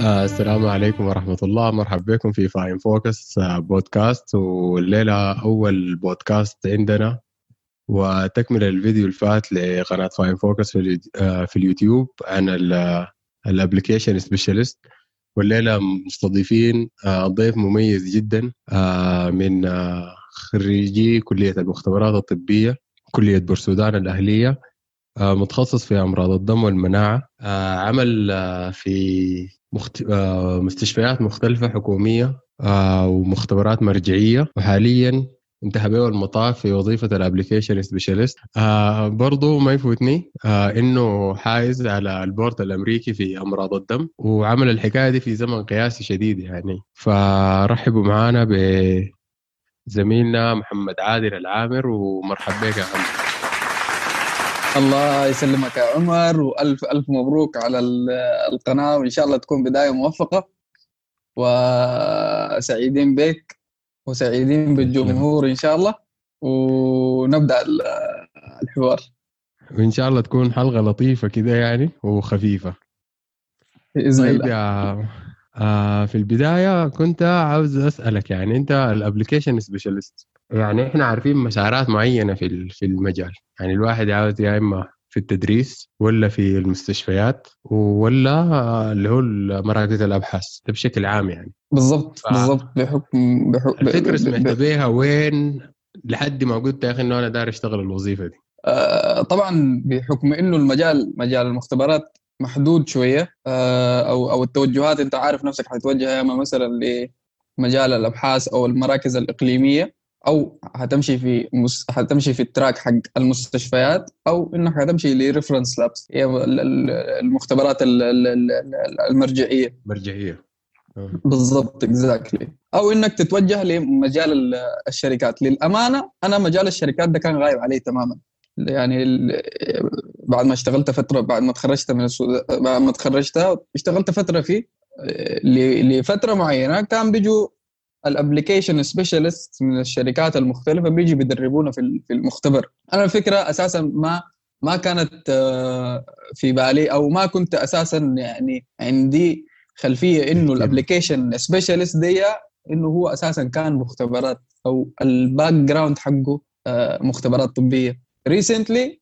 السلام عليكم ورحمة الله. مرحبا بكم في Fine Focus بودكاست والليلة أول بودكاست عندنا. وتكمل الفيديو اللي فات لقناة Fine Focus في, آه في اليوتيوب. عن ال application specialist والليلة مستضيفين آه ضيف مميز جدا آه من خريجي كلية المختبرات الطبية كلية بورسودان الأهلية متخصص في أمراض الدم والمناعة عمل في مخت... مستشفيات مختلفة حكومية ومختبرات مرجعية. وحاليا انتهى به المطاف في وظيفة ال application specialist آه برضو ما يفوتني آه إنه حائز على البورد الأمريكي في أمراض الدم وعمل الحكاية دي في زمن قياسي شديد يعني. فرحبوا معانا بزميلنا محمد عادل العامر ومرحبا بك يا محمد. الله يسلمك يا عمر والف ألف مبروك على القناة وإن شاء الله تكون بداية موفقة. وسعيدين بك وسعيدين بالجمهور إن شاء الله. ونبدأ الحوار. وإن شاء الله تكون حلقة لطيفة كده يعني وخفيفة. بإذن طيب الله. يا آه في البداية كنت عاوز أسألك يعني أنت ال application specialist يعني إحنا عارفين مسارات معينة في في المجال. يعني الواحد عاوز يا إما في التدريس ولا في المستشفيات ولا اللي هو مراكز الأبحاث ده بشكل عام يعني. بالضبط ف... بالضبط. بحكم بحكم الفكرة سمعت بيها وين لحد ما قلت يا أخي إنه أنا داير أشتغل الوظيفة دي. آه طبعا بحكم إنه المجال مجال المختبرات محدود شوية آه أو أو التوجهات أنت عارف نفسك حتوجه يا إما مثلا لمجال الأبحاث أو المراكز الإقليمية أو هتمشي في مس... هتمشي في ال track حق المستشفيات أو إنك هتمشي ل reference labs المختبرات المرجعية. مرجعية. بالضبط exactly أو إنك تتوجه لمجال الشركات. للأمانة أنا مجال الشركات ده كان غايب علي تماما. يعني بعد ما اشتغلت فترة بعد ما تخرجت من السودان بعد ما تخرجت اشتغلت فترة فيه لفترة معينة كان بيجوا ال application specialist من الشركات المختلفة بيجي بيدربونا في في المختبر. أنا الفكرة أساسا ما ما كانت في بالي أو ما كنت أساسا يعني عندي خلفية إنه ال application specialist دي إنه هو أساسا كان مختبرات أو ال background حقه مختبرات طبية. recently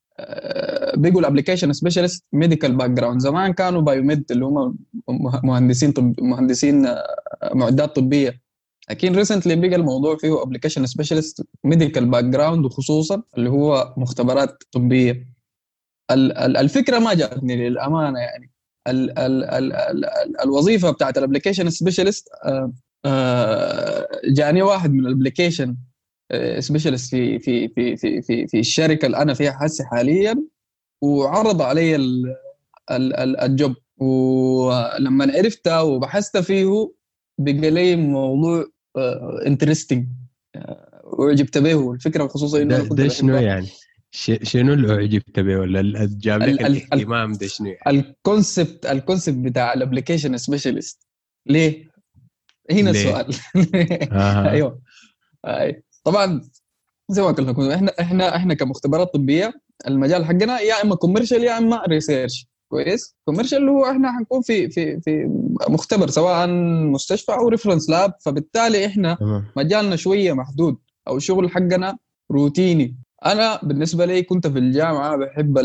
بيقوا ال application specialist medical background زمان كانوا biomed اللي هم مهندسين طب مهندسين معدات طبية. لكن recently بقى الموضوع فيه application specialist medical background وخصوصا اللي هو مختبرات طبية. الفكرة ما جاتني للأمانة يعني. ال ال ال ال ال الوظيفة بتاعت ال application specialist جاني واحد من ال application specialist في في في في في في الشركة اللي أنا فيها هسه حاليا وعرض علي ال job ولما عرفتها وبحثت فيه بقى لي موضوع interesting أعجبت به الفكرة خصوصا إنه ده, ده شنو يعني؟ شنو اللي أعجبت به ولا جاب لك الاهتمام ده شنو يعني؟ ال concept ال concept بتاع ال application specialist ليه؟ هنا؟ السؤال آه. أيوه طبعا زي ما قلنا لكم إحنا إحنا إحنا كمختبرات طبية المجال حقنا يا إما commercial يا إما research كويس؟ commercial اللي هو إحنا حنكون في في في مختبر سواء مستشفى أو reference lab فبالتالي إحنا مجالنا شوية محدود أو الشغل حقنا روتيني. أنا بالنسبة لي كنت في الجامعة بحب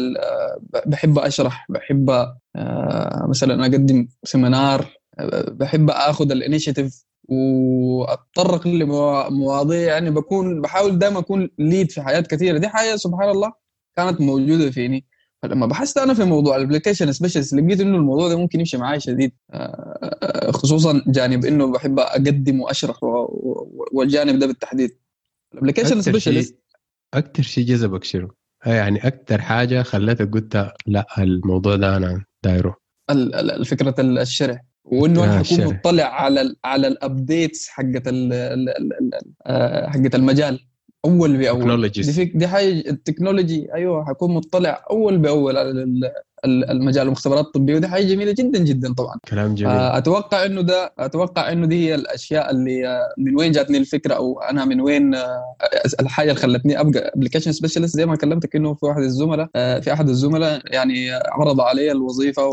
بحب أشرح بحب مثلا أقدم seminar بحب آخذ ال initiative وأتطرق لمواضيع يعني بكون بحاول دائما أكون lead في حاجات كثيرة. دي حاجة سبحان الله كانت موجودة فيني. فلما بحثت أنا في موضوع ال application specialist لقيت إنه الموضوع ده ممكن يمشي معي شديد. خصوصا جانب إنه بحب أقدم وأشرح والجانب ده بالتحديد. الابلكيشن سبيشالست أكثر شيء جذبك شنو؟ يعني أكثر حاجة خلتك قلت لا الموضوع ده أنا دايره. الفكرة الشرح. وإنه أنا حكون مطلع على ال على ال updates حقت حقت المجال أول بأول. دي, دي حاجة ال technology أيوه حكون مطلع أول بأول على المجال المختبرات الطبيه ودي حاجة جميلة جدا جدا طبعا. كلام جميل. أتوقع إنه ده أتوقع إنه دي هي الأشياء اللي من وين جاتني الفكرة أو أنا من وين الحاجة اللي خلتني أبقى application specialist زي ما كلمتك إنه في واحد الزملاء في أحد الزملاء يعني عرض علي الوظيفة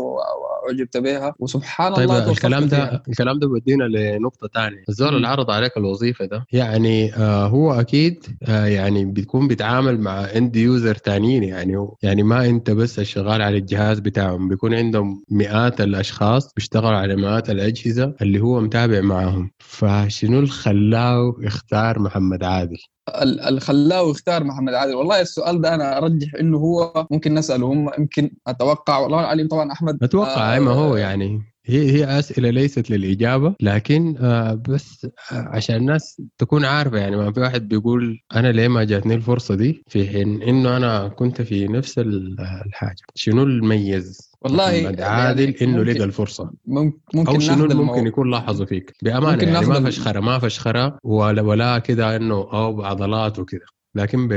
اعجبت بها وسبحان طيب الله الكلام. ده الكلام ده بيودينا لنقطة ثانية الزول. اللي عرض عليك الوظيفة ده يعني آه هو أكيد آه يعني بيكون بيتعامل مع end user تانيين يعني يعني ما أنت بس الشغال على الجهاز بتاعهم. بيكون عندهم مئات الأشخاص بيشتغلوا على مئات الأجهزة اللي هو متابع معاهم فشنو اللي خلاه يختار محمد عادل؟ اللي خلاه يختار محمد عادل. والله السؤال ده أنا أرجح إنه هو ممكن نسأله. هم يمكن أتوقع والله العليم طبعا أحمد أتوقع آه، ما هو يعني. هي هي أسئلة ليست للإجابة لكن آه بس آه عشان الناس تكون عارفة يعني ما في واحد بيقول أنا ليه ما جاتني الفرصة دي؟ في حين إنه أنا كنت في نفس ال- الحاجة. شنو الميز والله محمد يعني عادل إنه لقى الفرصة؟ ممكن ممكن أو شنو المو... ممكن يكون لاحظوا فيك؟ بأمانة ممكن يعني ما فشخرة ما فشخرة ولا ولا كده إنه أو بعضلات وكده. لكن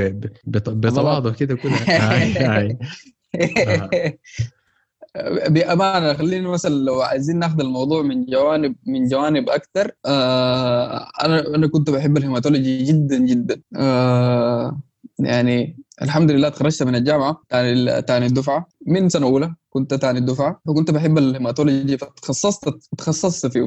بتواضع كده كلها. آه. بأمانة خلينا مثلا لو عايزين ناخذ الموضوع من جوانب من جوانب أكثر آه أنا أنا كنت بحب ال hematology جدا جدا. آه يعني الحمد لله تخرجت من الجامعة ثاني ثاني الدفعة. من سنة أولى كنت ثاني الدفعة فكنت بحب ال hematology فتخصصت تخصصت فيه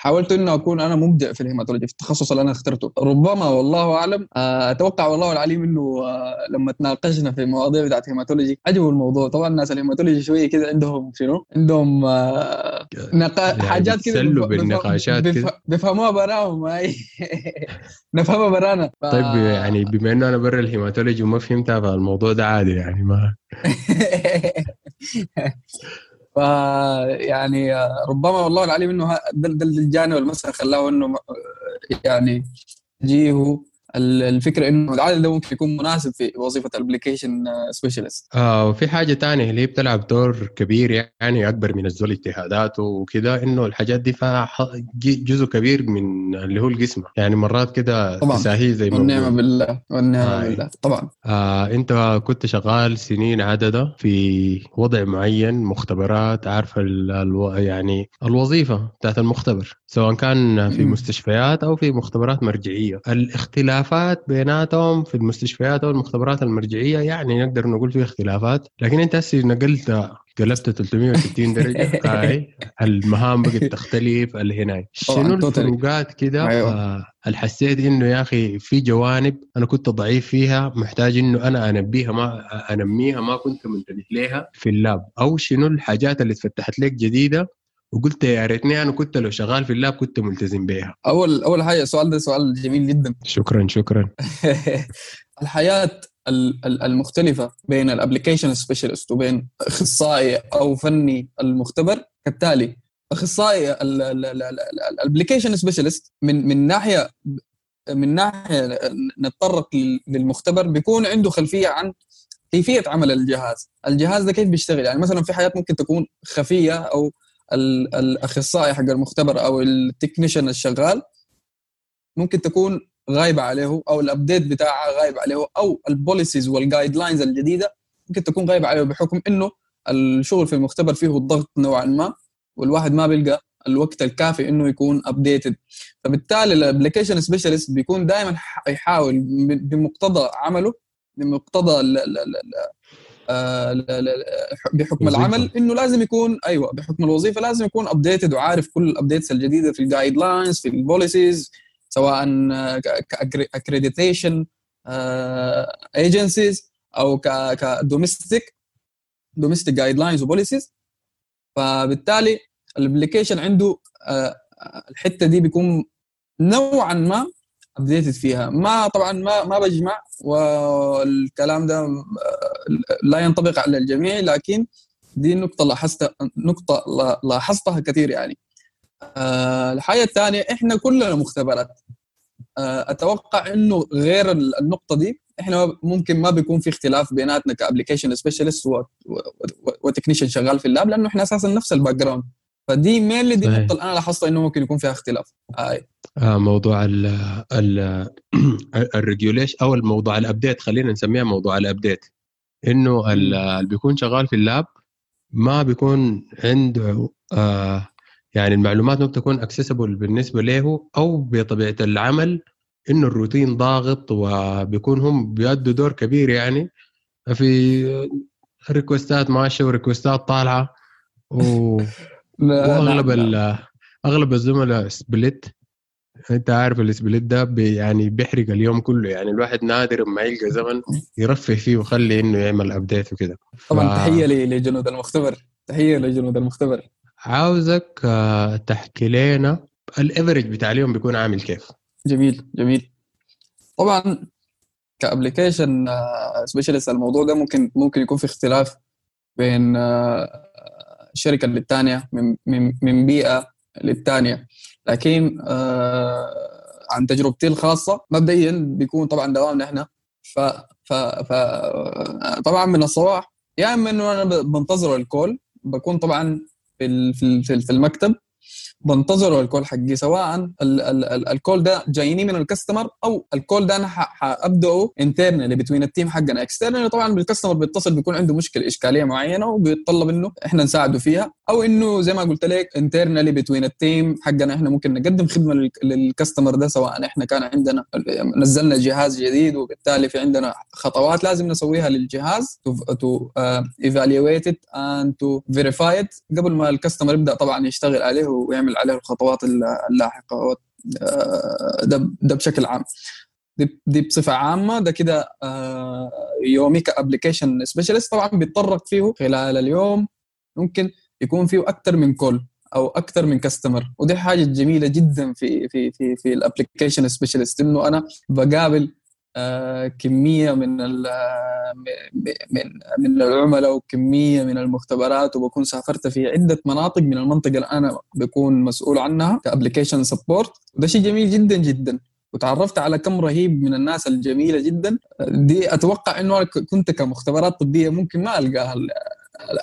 فحاولت انه أكون أنا مبدع في ال hematology في التخصص اللي أنا اخترته. ربما والله أعلم آه، أتوقع والله العليم إنه آه، لما تناقشنا في المواضيع بتاعت hematology عجبوا الموضوع. طبعا الناس ال hematology شوية كده عندهم شنو؟ عندهم آه، نقا... يعني حاجات كده بيتسلوا بالنقاشات. بيفهموها براهم. نفهمها برانا. ف... طيب يعني بما إنه أنا برا ال hematology وما فهمتها فالموضوع ده عادي يعني ما ف يعني ربما والله العليم إنه ده الجانب مثلا خلاه إنه يعني يجيه ال- الفكرة إنه العدد ده ممكن يكون مناسب في وظيفة ال application specialist آه وفي حاجة تانية اللي بتلعب دور كبير يعني أكبر من الزول اجتهاداته وكده إنه الحاجات دي فيها جزء كبير من اللي هو الجسم يعني مرات كده. تساهيل زي ما والنعمة. بالله والنعمة هاي. بالله طبعا آه أنت كنت شغال سنين عددة في وضع معين مختبرات عارف ال ألو يعني الوظيفة بتاعت المختبر سواء كان في. مستشفيات أو في مختبرات مرجعية الاختلافات بيناتهم في المستشفيات أو المختبرات المرجعية يعني نقدر نقول في اختلافات. لكن أنت هسه نقلت قلبت 360 درجة هاي المهام بقت تختلف طبعاً، شنو. الفروقات كده؟ أيوة. آه اللي حسيت إنه يا أخي في جوانب أنا كنت ضعيف فيها محتاج إنه أنا أنميها ما أنميها ما كنت منتبه لها في ال lab. أو شنو الحاجات اللي اتفتحت لك جديدة وقلت يا ريتني أنا كنت لو شغال في ال lab كنت ملتزم بها أول أول حاجة السؤال ده سؤال جميل جدا. شكرا شكرا. الحياة ال- ال- المختلفة بين ال application specialist وبين أخصائي أو فني المختبر. كالتالي أخصائي ال application specialist من من ناحية من ناحية نتطرق لل- للمختبر بيكون عنده خلفية عن كيفية عمل الجهاز، الجهاز ده كيف بيشتغل؟ يعني مثلا في حاجات ممكن تكون خفية أو الأخصائي حق المختبر أو ال technician الشغال ممكن تكون غايبة عليه أو ال update بتاعها غايب عليه أو ال policies وال guidelines الجديدة ممكن تكون غايبة عليه بحكم إنه الشغل في المختبر فيه الضغط نوعا ما والواحد ما بيلقى الوقت الكافي إنه يكون updated فبالتالي ال application specialist بيكون دائما يحاول بمقتضى عمله بمقتضى آه، بحكم. العمل إنه لازم يكون أيوه بحكم الوظيفة لازم يكون updated وعارف كل ال updates الجديدة في ال guidelines في ال policies سواء ك accreditation agencies أو ك domestic domestic guidelines و policies فبالتالي ال application عنده آه، الحتة دي بيكون نوعا ما updated فيها. ما طبعا ما ما بجمع والكلام ده لا ينطبق على الجميع لكن دي نقطة لاحظتها نقطة لا- لاحظتها كثير يعني. آه، الحاجة الثانية إحنا كلنا مختبرات. آه، أتوقع إنه غير ال- النقطة دي إحنا ممكن ما بيكون في اختلاف بيناتنا ك application specialist و technician شغال في ال lab لأنه إحنا أساسا نفس ال background فدي mainly دي. النقطه اللي أنا لاحظتها إنه ممكن يكون فيها اختلاف آه. آه موضوع ال ال ال regulation أو الموضوع ال update خلينا نسميها موضوع ال update إنه ال- اللي بيكون شغال في ال lab ما بيكون عنده آه يعني المعلومات ما بتكون accessible بالنسبة له أو بطبيعة العمل إنه الروتين ضاغط وبيكون هم بيأدوا دور كبير يعني في request ات ماشية و request ات طالعة و... وأغلب ال... أغلب الزملاء split. أنت عارف ال split ده بي يعني بيحرق اليوم كله. يعني الواحد نادر ما يلقى زمن يرفه فيه ويخلي إنه يعمل update وكده. طبعا ف... تحية لجنود المختبر. تحية لجنود المختبر. عاوزك آه، تحكي لنا ال average بتاع اليوم بيكون عامل كيف. جميل جميل. طبعا ك application specialist الموضوع ده ممكن ممكن يكون في اختلاف بين آه، شركة للثانيه من من من بيئة للثانيه لكن آه، عن تجربتي الخاصة مبدئيا بيكون طبعا دوامنا إحنا. ف ف ف طبعا من الصباح يا إما إنه أنا بنتظر ال call بكون طبعا في في المكتب. بنتظروا ال call حقي سواء ال ال ال call ده جايني من ال customer أو ال call ده أنا حأبدأه internally between ال team حقنا. externally طبعا بال customer بيتصل بيكون عنده مشكلة إشكالية معينة وبيتطلب إنه إحنا نساعده فيها. أو إنه زي ما قلت لك internally between ال team حقنا إحنا ممكن نقدم خدمة لل customer ده سواء إحنا كان عندنا نزلنا جهاز جديد وبالتالي في عندنا خطوات لازم نسويها للجهاز to evaluate and to verify قبل ما ال customer يبدأ طبعا يشتغل عليه ويعمل نعمل عليه الخطوات اللاحقة آه، ده ده بشكل عام. دي, دي بصفة عامة. ده كده يومي ك application specialist طبعا بيتطرق فيه خلال اليوم. ممكن يكون فيه أكثر من call أو أكثر من customer ودي حاجة جميلة جدا في في في في ال application specialist إنه أنا بقابل كمية من من من العملاء وكمية من المختبرات وبكون سافرت في عدة مناطق من المنطقة اللي أنا بكون مسؤول عنها ك application support. وده شيء جميل جدا جدا. وتعرفت على كم رهيب من الناس الجميلة جدا. دي أتوقع إنه كنت كمختبرات طبية ممكن ما القاها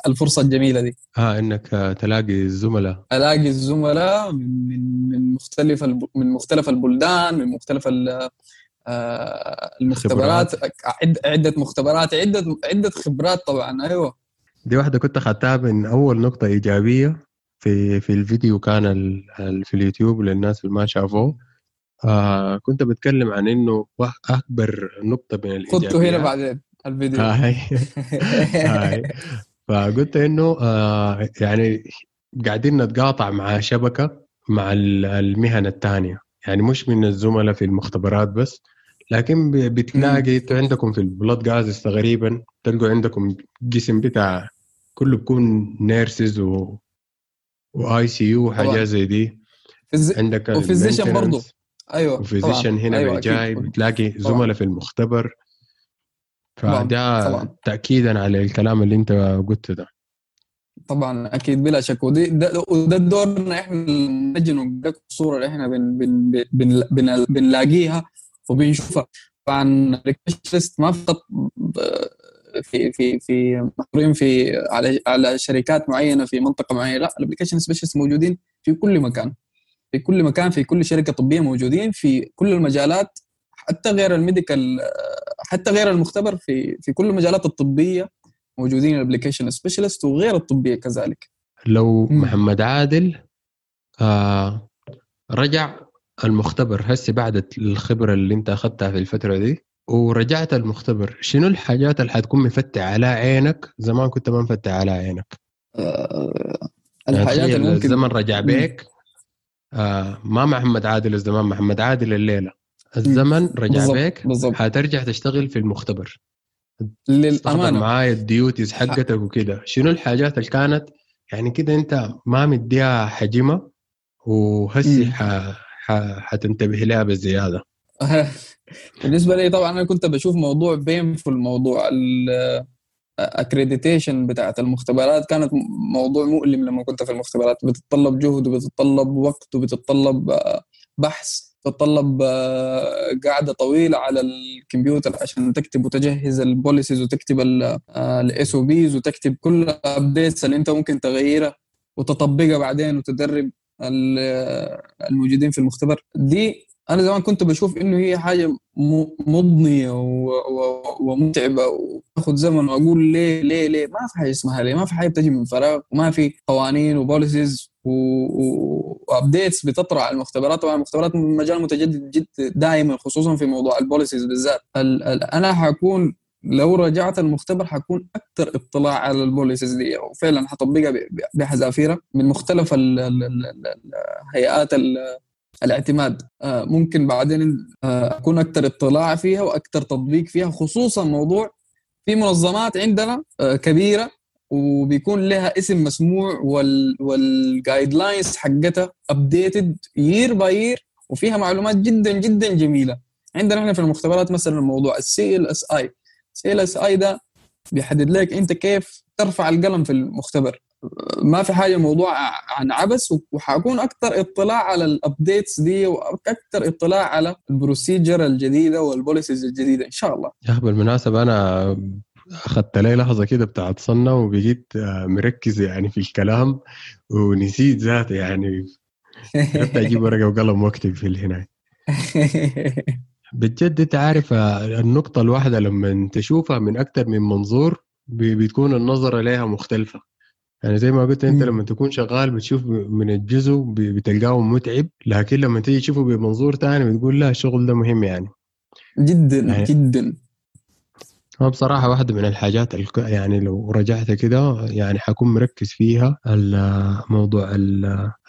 الفرصة الجميلة دي. آه إنك تلاقي الزملاء. ألاقي الزملاء من من مختلف من مختلف البلدان من مختلف آه، المختبرات عدة مختبرات عدة عدة خبرات طبعا أيوه. دي واحدة كنت أخذتها من أول نقطة إيجابية في في الفيديو كان في اليوتيوب للناس اللي ما شافوه. آه كنت بتكلم عن إنه أكبر نقطة من الايجابيات خذته هنا بعدين الفيديو. هاي. هاي. فقلت إنه آه يعني قاعدين نتقاطع مع شبكة مع المهن الثانية. يعني مش من الزملاء في المختبرات بس لكن بتلاقي أنتوا عندكم في البلاد جازز تقريبا تلقوا عندكم قسم بتاع كله بيكون نيرسز و واي سي يو وحاجات زي دي. فز... عندك وفيزيشن برضه أيوه وفيزيشن هنا أيوة جاي بتلاقي زملاء في المختبر. فده تاكيدا على الكلام اللي انت قلته ده. طبعا أكيد بلا شك. ودي ده, وده دورنا إحنا نجي نوجهك الصورة اللي إحنا بن بن بن بن بنلاقيها. وبنشوفها طبعا request ما فقط في في في محصورين في على على شركات معينة في منطقة معينة. لا ال application specialist موجودين في كل مكان. في كل مكان في كل شركة طبية موجودين في كل المجالات حتى غير ال medical حتى غير المختبر في في كل المجالات الطبية موجودين ال application specialist وغير الطبية كذلك. لو محمد عادل آه رجع المختبر. هسه بعد الخبرة اللي انت أخذتها في الفترة دي. ورجعت المختبر. شنو الحاجات اللي حتكون مفتح على عينك؟ زمان كنت ما مفتح على عينك. أه الحاجات اللي ممكن الزمن رجع بيك. آه ما محمد عادل الزمان محمد عادل الليلة. الزمن رجع بالزبط. بيك. بالزبط. حترجع تشتغل في المختبر. للأمانة. معايا ال duties حقتك وكده. شنو الحاجات اللي كانت؟ يعني كده انت ما مديها حجمها. وهسي حتنتبه لها بالزياده بالنسبة لي طبعا أنا كنت بشوف موضوع بين في الموضوع ال accreditation بتاعت المختبرات كانت موضوع مؤلم لما كنت في المختبرات. بتتطلب جهد وبتتطلب وقت وبتتطلب بحث تتطلب قاعدة طويلة على الكمبيوتر عشان تكتب وتجهز ال policies وتكتب ال SOPs وتكتب كل ال updates اللي أنت ممكن تغيرها وتطبقها بعدين وتدرب الموجودين في المختبر. دي أنا زمان كنت بشوف إنه هي حاجة مضنية ومتعبة وتاخذ زمن وأقول ليه ليه ليه؟ ما في حاجة اسمها ليه ما في حاجة بتجي من فراغ وما في قوانين و policies و updates بتطرح على المختبرات. طبعا المختبرات مجال متجدد جدا دائما خصوصا في موضوع ال policies بالذات. أنا حكون لو رجعت المختبر حكون أكثر اطلاع على ال policies دي وفعلا حطبقها بحذافيرها من مختلف هيئات الاعتماد. آه، ممكن بعدين آه، أكون أكثر اطلاع فيها وأكثر تطبيق فيها خصوصا موضوع في منظمات عندنا آه، كبيرة وبيكون لها اسم مسموع وال وال guidelines حقتها updated year by year وفيها معلومات جدا جدا جميلة. عندنا إحنا في المختبرات مثلا موضوع ال CLSI. ال CLSI ده بيحدد لك أنت كيف ترفع القلم في المختبر. ما في حاجة موضوع عن عبث وحكون أكثر اطلاع على ال updates دي وأكثر اطلاع على ال procedure الجديدة وال policies الجديدة إن شاء الله. يا بالمناسبه أنا أخذت لي لحظة كده بتاعت صنة وبقيت مركز يعني في الكلام ونسيت ذاته يعني. قلت أجيب ورقة وقلم وأكتب في هناك. بجد انت عارف النقطة الواحدة لما تشوفها من أكثر من منظور بتكون النظرة لها مختلفة. يعني زي ما قلت انت لما تكون شغال بتشوف من الجزء بتلقاه متعب لكن لما تيجي تشوفه بمنظور ثاني بتقول لا الشغل ده مهم يعني. جدا يعني جدا. هو بصراحة واحدة من الحاجات يعني لو رجعت كده يعني حكون مركز فيها موضوع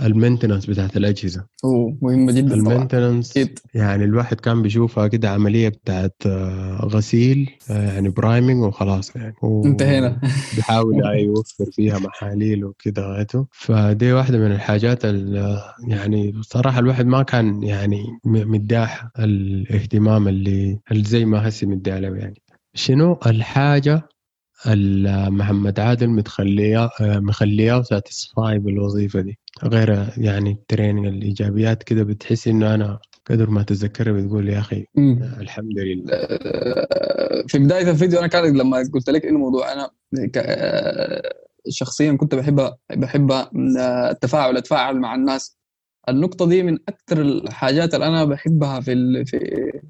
ال maintenance بتاعت الأجهزة. أوه مهمة جدا ال maintenance يعني الواحد كان بيشوفها كده عملية بتاعت آه، غسيل آه، يعني priming وخلاص يعني. انتهينا. بيحاول يوفر فيها محاليل وكده غايته فدي واحدة من الحاجات يعني بصراحة الواحد ما كان يعني مديها الاهتمام اللي زي ما هسي مدي له يعني. شنو الحاجة محمد عادل متخليه مخليه satisfied بالوظيفة دي؟ غير يعني ال training الإيجابيات كده بتحس إنه أنا قدر ما تتذكرها بتقول يا أخي الحمد لله. في بداية الفيديو أنا كان لما قلت لك إنه موضوع أنا شخصيا كنت بحب بحب التفاعل أتفاعل مع الناس. النقطة دي من أكثر الحاجات اللي أنا بحبها في ال في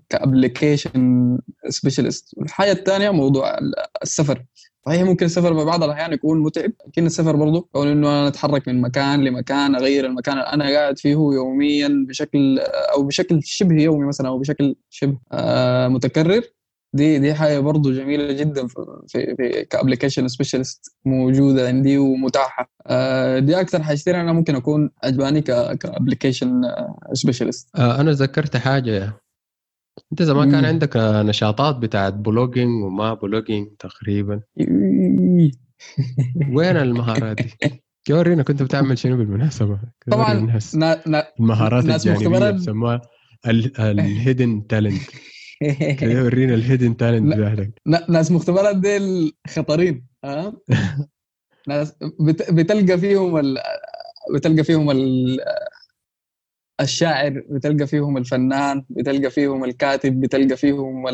ك application specialist. والحاجة الثانية موضوع السفر. صحيح ممكن السفر ببعض الأحيان يكون متعب لكن السفر برضه كون إنه أنا أتحرك من مكان لمكان أغير المكان اللي أنا قاعد فيه يوميا بشكل أو بشكل شبه يومي مثلا أو بشكل شبه آه متكرر. دي دي حاجة برضه جميلة جدا في في, ك application specialist موجودة عندي ومتاحة. آه، دي أكثر حاجتين أنا ممكن أكون عجباني ك application specialist. آه، أنا ذكرت حاجة. أنت زمان كان عندك نشاطات بتاعت blogging وما blogging تقريبا. وين المهارات دي؟ ورينا كنت بتعمل شنو بالمناسبة؟ طبعا الناس. نا نا المهارات الجانبية بسموها ال hidden talent كده ورينا ال hidden talent بتاعتك ناس مختبرات ديل خطرين ها ناس بتلقى فيهم ال... بتلقى فيهم ال... الشاعر بتلقى فيهم الفنان بتلقى فيهم الكاتب بتلقى فيهم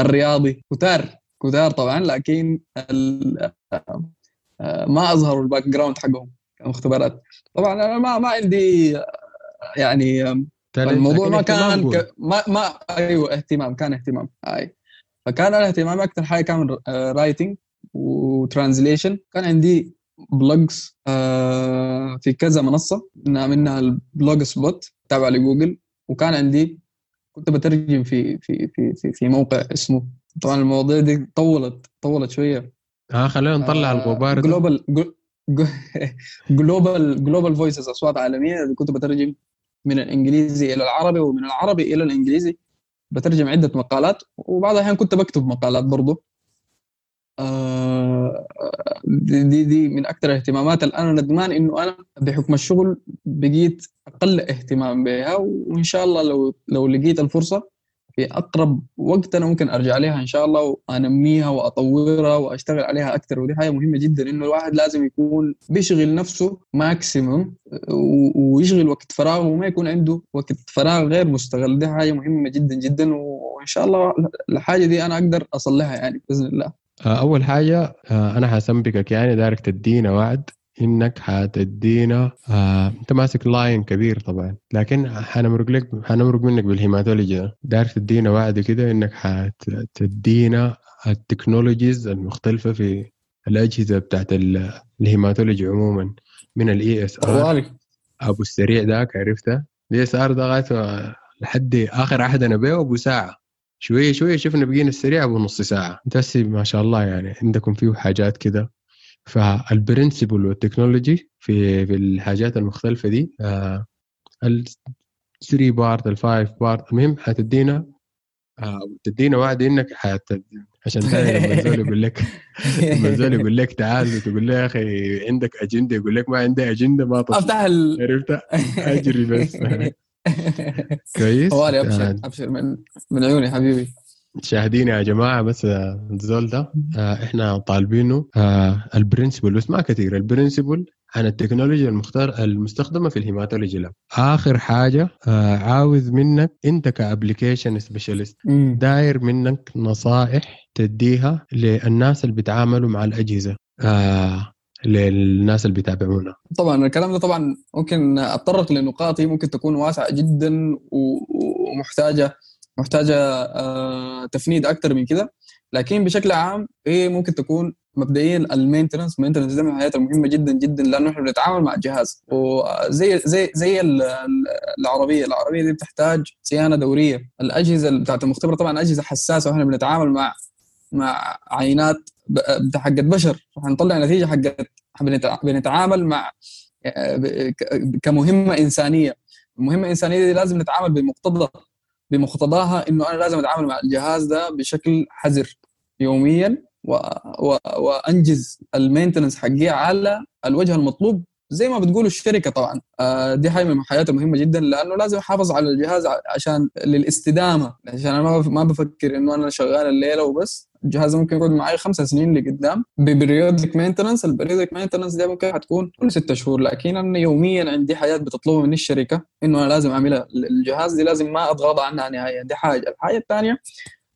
الرياضي. كتار كتار طبعا لكن ال... ما أظهروا ال background حقهم كمختبرات. طبعا أنا ما ما عندي يعني الموضوع ما كان ك... ما ما أيوه اهتمام كان اهتمام. أي. فكان أنا اهتمامي أكثر حاجة كان writing و translation كان عندي blogs آه في كذا منصة منها ال Blogspot تابع لجوجل. وكان عندي كنت بترجم في في في في, في موقع اسمه. طبعا المواضيع دي طولت طولت شوية. آه خلينا نطلع آه الغبار جلوبال جلوبال جلوبال فويسز أصوات عالمية كنت بترجم. من الإنجليزي إلى العربي ومن العربي إلى الإنجليزي. بترجم عدة مقالات وبعض الاحيان كنت بكتب مقالات برضه آه، دي دي من أكثر الاهتمامات اللي أنا ندمان إنه أنا بحكم الشغل بقيت أقل اهتمام بها وإن شاء الله لو لو لقيت الفرصة في أقرب وقت أنا ممكن أرجع لها إن شاء الله وأنميها وأطورها وأشتغل عليها أكثر. ودي حاجة مهمة جدا إنه الواحد لازم يكون بيشغل نفسه ماكسيموم ويشغل وقت فراغه وما يكون عنده وقت فراغ غير مستغل. دي حاجة مهمة جدا جدا وإن شاء الله الحاجة دي أنا أقدر أصلحها يعني بإذن الله. أول حاجة آه، أنا حسنبكك يعني دارك تدينا وعد. إنك حتدينا آه، أنت ماسك line كبير طبعا لكن حنمرق لك حنمرق منك بال hematology. ده دارك تدينا وعد كده إنك حتدينا ال technologies المختلفة في الأجهزة بتاعت ال hematology عموما. من ال ESR أبو السريع ذاك عرفته؟ ال ESR ده لحد آخر عهد أنا بيه ابو ساعة. شوية شوية شفنا بقينا السريع أبو نص ساعة. بس ما شاء الله يعني عندكم فيه حاجات كده. فال principle وال technology في في الحاجات المختلفة دي آه ال 3 part ال 5 part المهم حتدينا آه تدينا وعد إنك حت عشان لما الزول يقول لك لما الزول يقول لك تعال وتقول له يا أخي عندك أجندة يقول لك ما عندي أجندة ما أفتح ال... عرفت؟ أجري بس. كويس؟ أبشر أبشر من, من عيوني حبيبي. شاهدين يا جماعة بس الزول ده آه إحنا طالبينه آه ال principle بس ما كثير ال principle عن التكنولوجيا المختار المستخدمة في ال hematology lab آخر حاجة آه عاوز منك أنت ك application specialist داير منك نصائح تديها للناس اللي بيتعاملوا مع الأجهزة آه للناس اللي بيتابعونا. طبعا الكلام ده طبعا ممكن أتطرق لنقاط ممكن تكون واسعة جدا ومحتاجة محتاجة آه تفنيد أكثر من كده. لكن بشكل عام هي ممكن تكون مبدئيا ال maintenance ال maintenance ده من الحاجات المهمة جدا جدا لأنه إحنا بنتعامل مع جهاز. وزي زي زي العربية. العربية دي بتحتاج صيانة دورية. الأجهزة بتاعت المختبر طبعا أجهزة حساسة وإحنا بنتعامل مع مع عينات حقت بشر. حنطلع نتيجة حقت بنتعامل مع كمهمة إنسانية. المهمة الإنسانية دي لازم نتعامل بمقتضى بمقتضاها إنه أنا لازم أتعامل مع الجهاز ده بشكل حذر يوميا و... و... وأنجز المينتنس حقي على الوجه المطلوب زي ما بتقولوا الشركة طبعا. آه دي حاجة من حياته مهمة جدا لأنه لازم أحافظ على الجهاز عشان للاستدامة عشان أنا ما بفكر إنه أنا شغال الليلة وبس. الجهاز ممكن يقعد معي خمس سنين لقدام ب periodic maintenance ال periodic maintenance دي ممكن حتكون كل ستة شهور لكن أنا يوميا عندي حاجات بتطلبها من الشركة انه أنا لازم اعملها الجهاز دي لازم ما اتغاضى عنها نهائيا دي حاجة الحاجة الثانية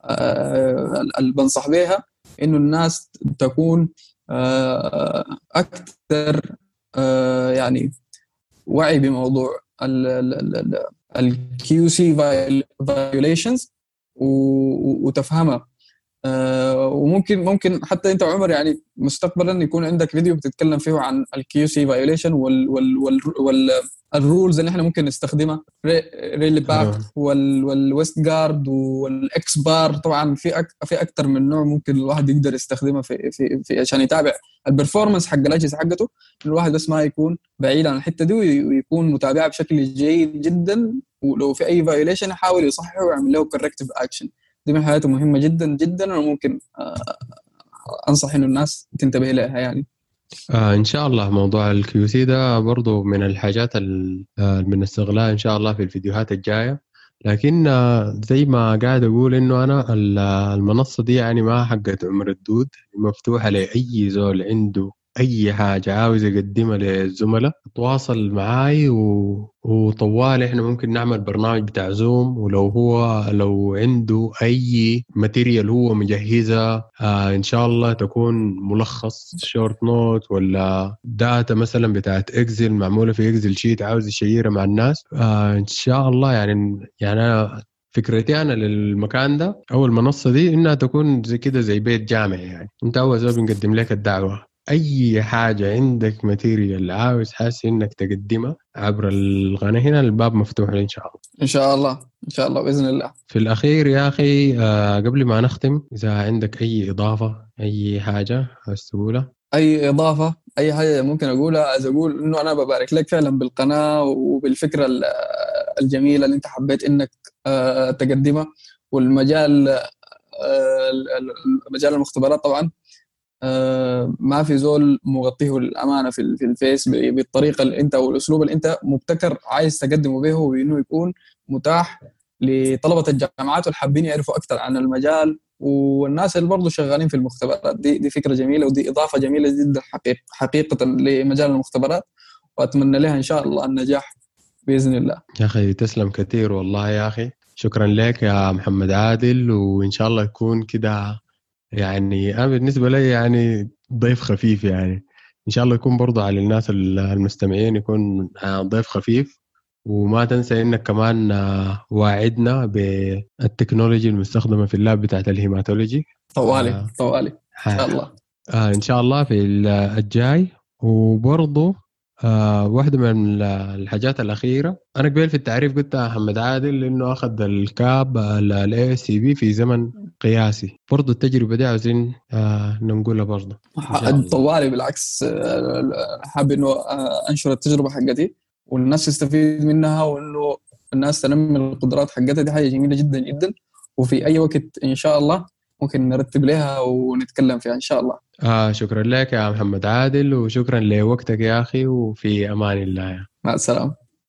آه اللي بنصح بها انه الناس تكون آه أكثر آه يعني وعي بموضوع ال QC violations وتفهمها آه وممكن ممكن حتى أنت عمر يعني مستقبلا يكون عندك فيديو بتتكلم فيه عن ال QC violation وال وال وال, وال ال rules اللي إحنا ممكن نستخدمها. ريلي باك وال Westgard وال X-bar طبعا في أك في أكثر من نوع ممكن الواحد يقدر يستخدمها في في, في عشان يتابع ال performance حق الأجهزة حقته. الواحد بس ما يكون بعيد عن الحتة دي ويكون متابعه بشكل جيد جدا. ولو في أي violation يحاول يصححه ويعمل له corrective action دي من الحاجات مهمه جدا جدا وممكن أنصح انه الناس تنتبه لها يعني. آه إن شاء الله موضوع ال QC ده برضو من الحاجات اللي بنستغلها إن شاء الله في الفيديوهات الجاية. لكن آه زي ما قاعد أقول إنه أنا المنصة دي يعني ما حقت عمر الدود مفتوحة لأي زول عنده اي حاجة عاوز يقدمها للزملاء تواصل معاي و... وطوالي إحنا ممكن نعمل برنامج بتاع زوم ولو هو لو عنده أي material هو مجهزها آه إن شاء الله تكون ملخص short note ولا data مثلا بتاعت Excel معمولة في Excel sheet عاوز يشيرها مع الناس آه إن شاء الله يعني يعني أنا فكرتي أنا للمكان ده أو المنصه دي إنها تكون زي كده زي بيت جامعي يعني. أنت أول زول بنقدم لك الدعوة. أي حاجة عندك ماتيريال عاوز حاسس إنك تقدمها عبر القناه هنا الباب مفتوح إن شاء الله. إن شاء الله إن شاء الله بإذن الله. في الأخير يا أخي آه قبل ما نختم إذا عندك أي إضافة أي حاجة عاوز تقولها؟ أي إضافة أي حاجة ممكن أقولها عايز أقول إنه أنا ببارك لك فعلا بالقناة وبالفكرة الجميلة اللي أنت حبيت إنك آه تقدمها والمجال آه مجال المختبرات طبعا. ما في زول مغطيه الأمانة في في الفيس بالطريقة اللي أنت أو الأسلوب اللي أنت مبتكر عايز تقدمه به وإنه يكون متاح لطلبة الجامعات والحابين يعرفوا أكثر عن المجال والناس اللي برضه شغالين في المختبرات. دي دي فكرة جميلة ودي إضافة جميلة جدا حقيقه حقيقة لمجال المختبرات وأتمنى لها إن شاء الله النجاح بإذن الله. يا أخي تسلم كثير والله يا أخي. شكرا لك يا محمد عادل وإن شاء الله يكون كده يعني أنا بالنسبة لي يعني ضيف خفيف يعني. إن شاء الله يكون برضه على الناس المستمعين يكون ضيف خفيف. وما تنسى إنك كمان واعدنا بال technology المستخدمة في ال lab بتاعت ال hematology. طوالي آه طوالي. إن شاء الله. آه إن شاء الله في الجاي. وبرضه آه واحدة من الحاجات الأخيرة. أنا قبل في التعريف قلت محمد عادل إنه أخذ ال CAP ال ICP في زمن قياسي. برضه التجربة دي عاوزين آه نقولها برضه طوالي بالعكس آه، حابب إنه آه، أنشر التجربة حقتي والناس تستفيد منها وإنه الناس تنمي القدرات حقتها. دي حاجة جميلة جدا جدا. وفي أي وقت إن شاء الله ممكن نرتب لها ونتكلم فيها إن شاء الله. آه شكرا لك يا محمد عادل وشكرا لوقتك يا أخي وفي أمان الله. مع السلامة.